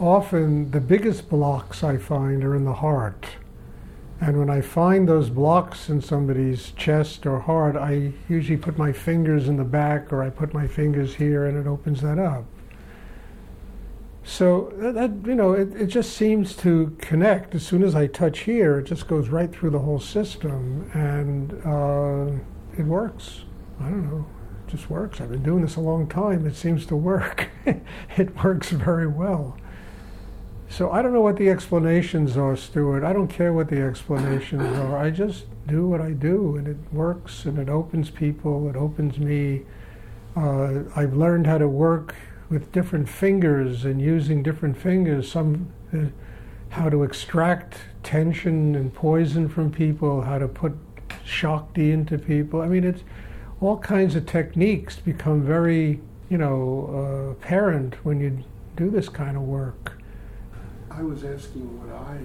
often the biggest blocks I find are in the heart. And when I find those blocks in somebody's chest or heart, I usually put my fingers in the back or I put my fingers here and it opens that up. So that, you know, it, it just seems to connect. As soon as I touch here, it just goes right through the whole system and uh, it works. I don't know, it just works. I've been doing this a long time. It seems to work. it works very well. So I don't know what the explanations are, Stuart. I don't care what the explanations are. I just do what I do, and it works, and it opens people, it opens me. Uh, I've learned how to work with different fingers and using different fingers. Some uh, how to extract tension and poison from people, how to put shakti into people. I mean, it's all kinds of techniques become very, you know, uh, apparent when you do this kind of work. I was asking what I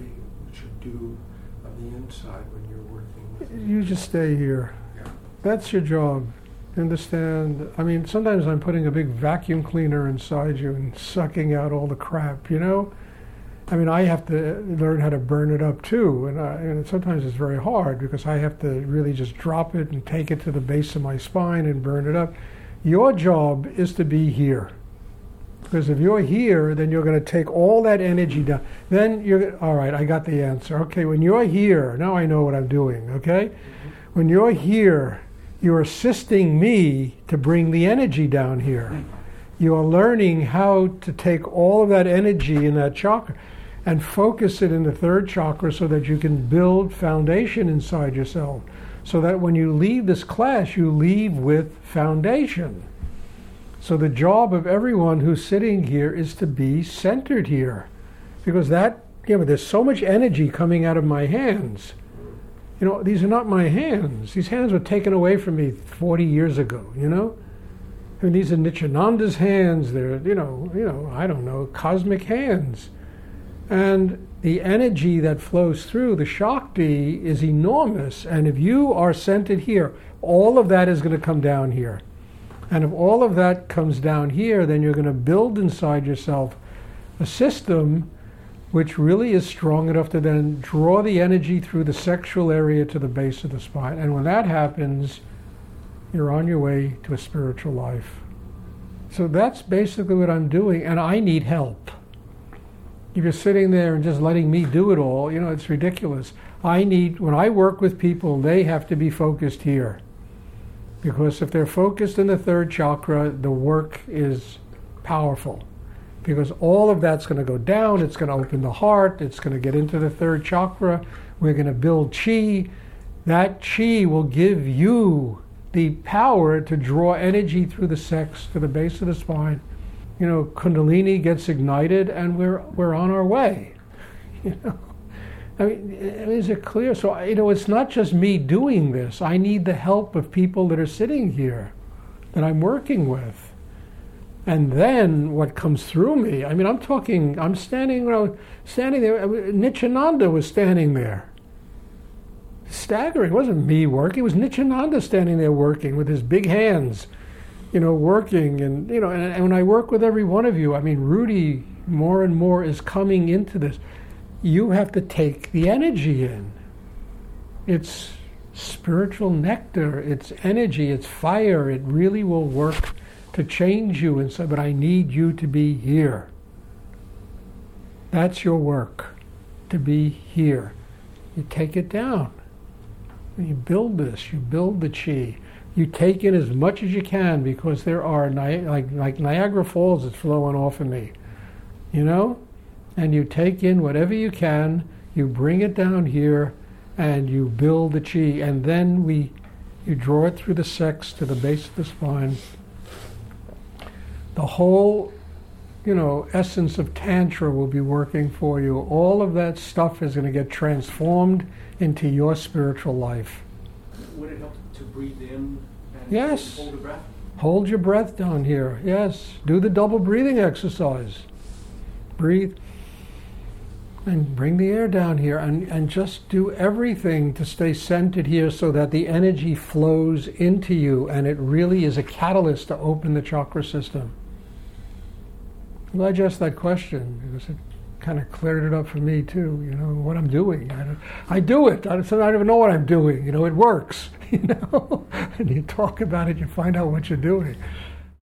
should do on the inside when you're working with You just stay here. Yeah. That's your job. Understand? I mean, sometimes I'm putting a big vacuum cleaner inside you and sucking out all the crap, you know? I mean, I have to learn how to burn it up too, and, I, and sometimes it's very hard because I have to really just drop it and take it to the base of my spine and burn it up. Your job is to be here. Because if you're here, then you're going to take all that energy down. Then you're, all right, I got the answer. Okay, when you're here, now I know what I'm doing, okay? Mm-hmm. When you're here, you're assisting me to bring the energy down here. You are learning how to take all of that energy in that chakra and focus it in the third chakra so that you can build foundation inside yourself. So that when you leave this class, you leave with foundation. So the job of everyone who's sitting here is to be centered here. Because that, you know, there's so much energy coming out of my hands. You know, these are not my hands. These hands were taken away from me 40 years ago, you know? I mean, these are Nityananda's hands. They're, you know, you know, I don't know, cosmic hands. And the energy that flows through the Shakti is enormous. And if you are centered here, all of that is going to come down here. And if all of that comes down here, then you're going to build inside yourself a system which really is strong enough to then draw the energy through the sexual area to the base of the spine. And when that happens, you're on your way to a spiritual life. So that's basically what I'm doing, and I need help. If you're sitting there and just letting me do it all, you know, it's ridiculous. I need, when I work with people, they have to be focused here. Because if they're focused in the third chakra, the work is powerful. Because all of that's going to go down, it's going to open the heart, it's going to get into the third chakra, we're going to build chi. That chi will give you the power to draw energy through the sex to the base of the spine. You know, Kundalini gets ignited and we're, we're on our way. You know? I mean, is it clear? So, you know, it's not just me doing this. I need the help of people that are sitting here that I'm working with. And then what comes through me, I mean, I'm talking, I'm standing, standing there, Nityananda was standing there. Staggering. It wasn't me working, it was Nityananda standing there working with his big hands, you know, working. And, you know, and, and when I work with every one of you, I mean, Rudy more and more is coming into this you have to take the energy in. It's spiritual nectar, it's energy, it's fire. It really will work to change you and say, but I need you to be here. That's your work, to be here. You take it down. You build this, you build the chi. You take in as much as you can because there are, like, like Niagara Falls is flowing off of me. You know? And you take in whatever you can, you bring it down here, and you build the chi, and then we, you draw it through the sex to the base of the spine. The whole, you know, essence of tantra will be working for you. All of that stuff is going to get transformed into your spiritual life. Would it help to breathe in? yes. Hold breath. Hold your breath down here. Yes. Do the double breathing exercise. Breathe and bring the air down here and, and just do everything to stay centered here so that the energy flows into you and it really is a catalyst to open the chakra system. Well, glad you asked that question because it kind of cleared it up for me too. You know what I'm doing. I, I do it. I I don't even know what I'm doing. You know, it works. You know, and you talk about it, you find out what you're doing.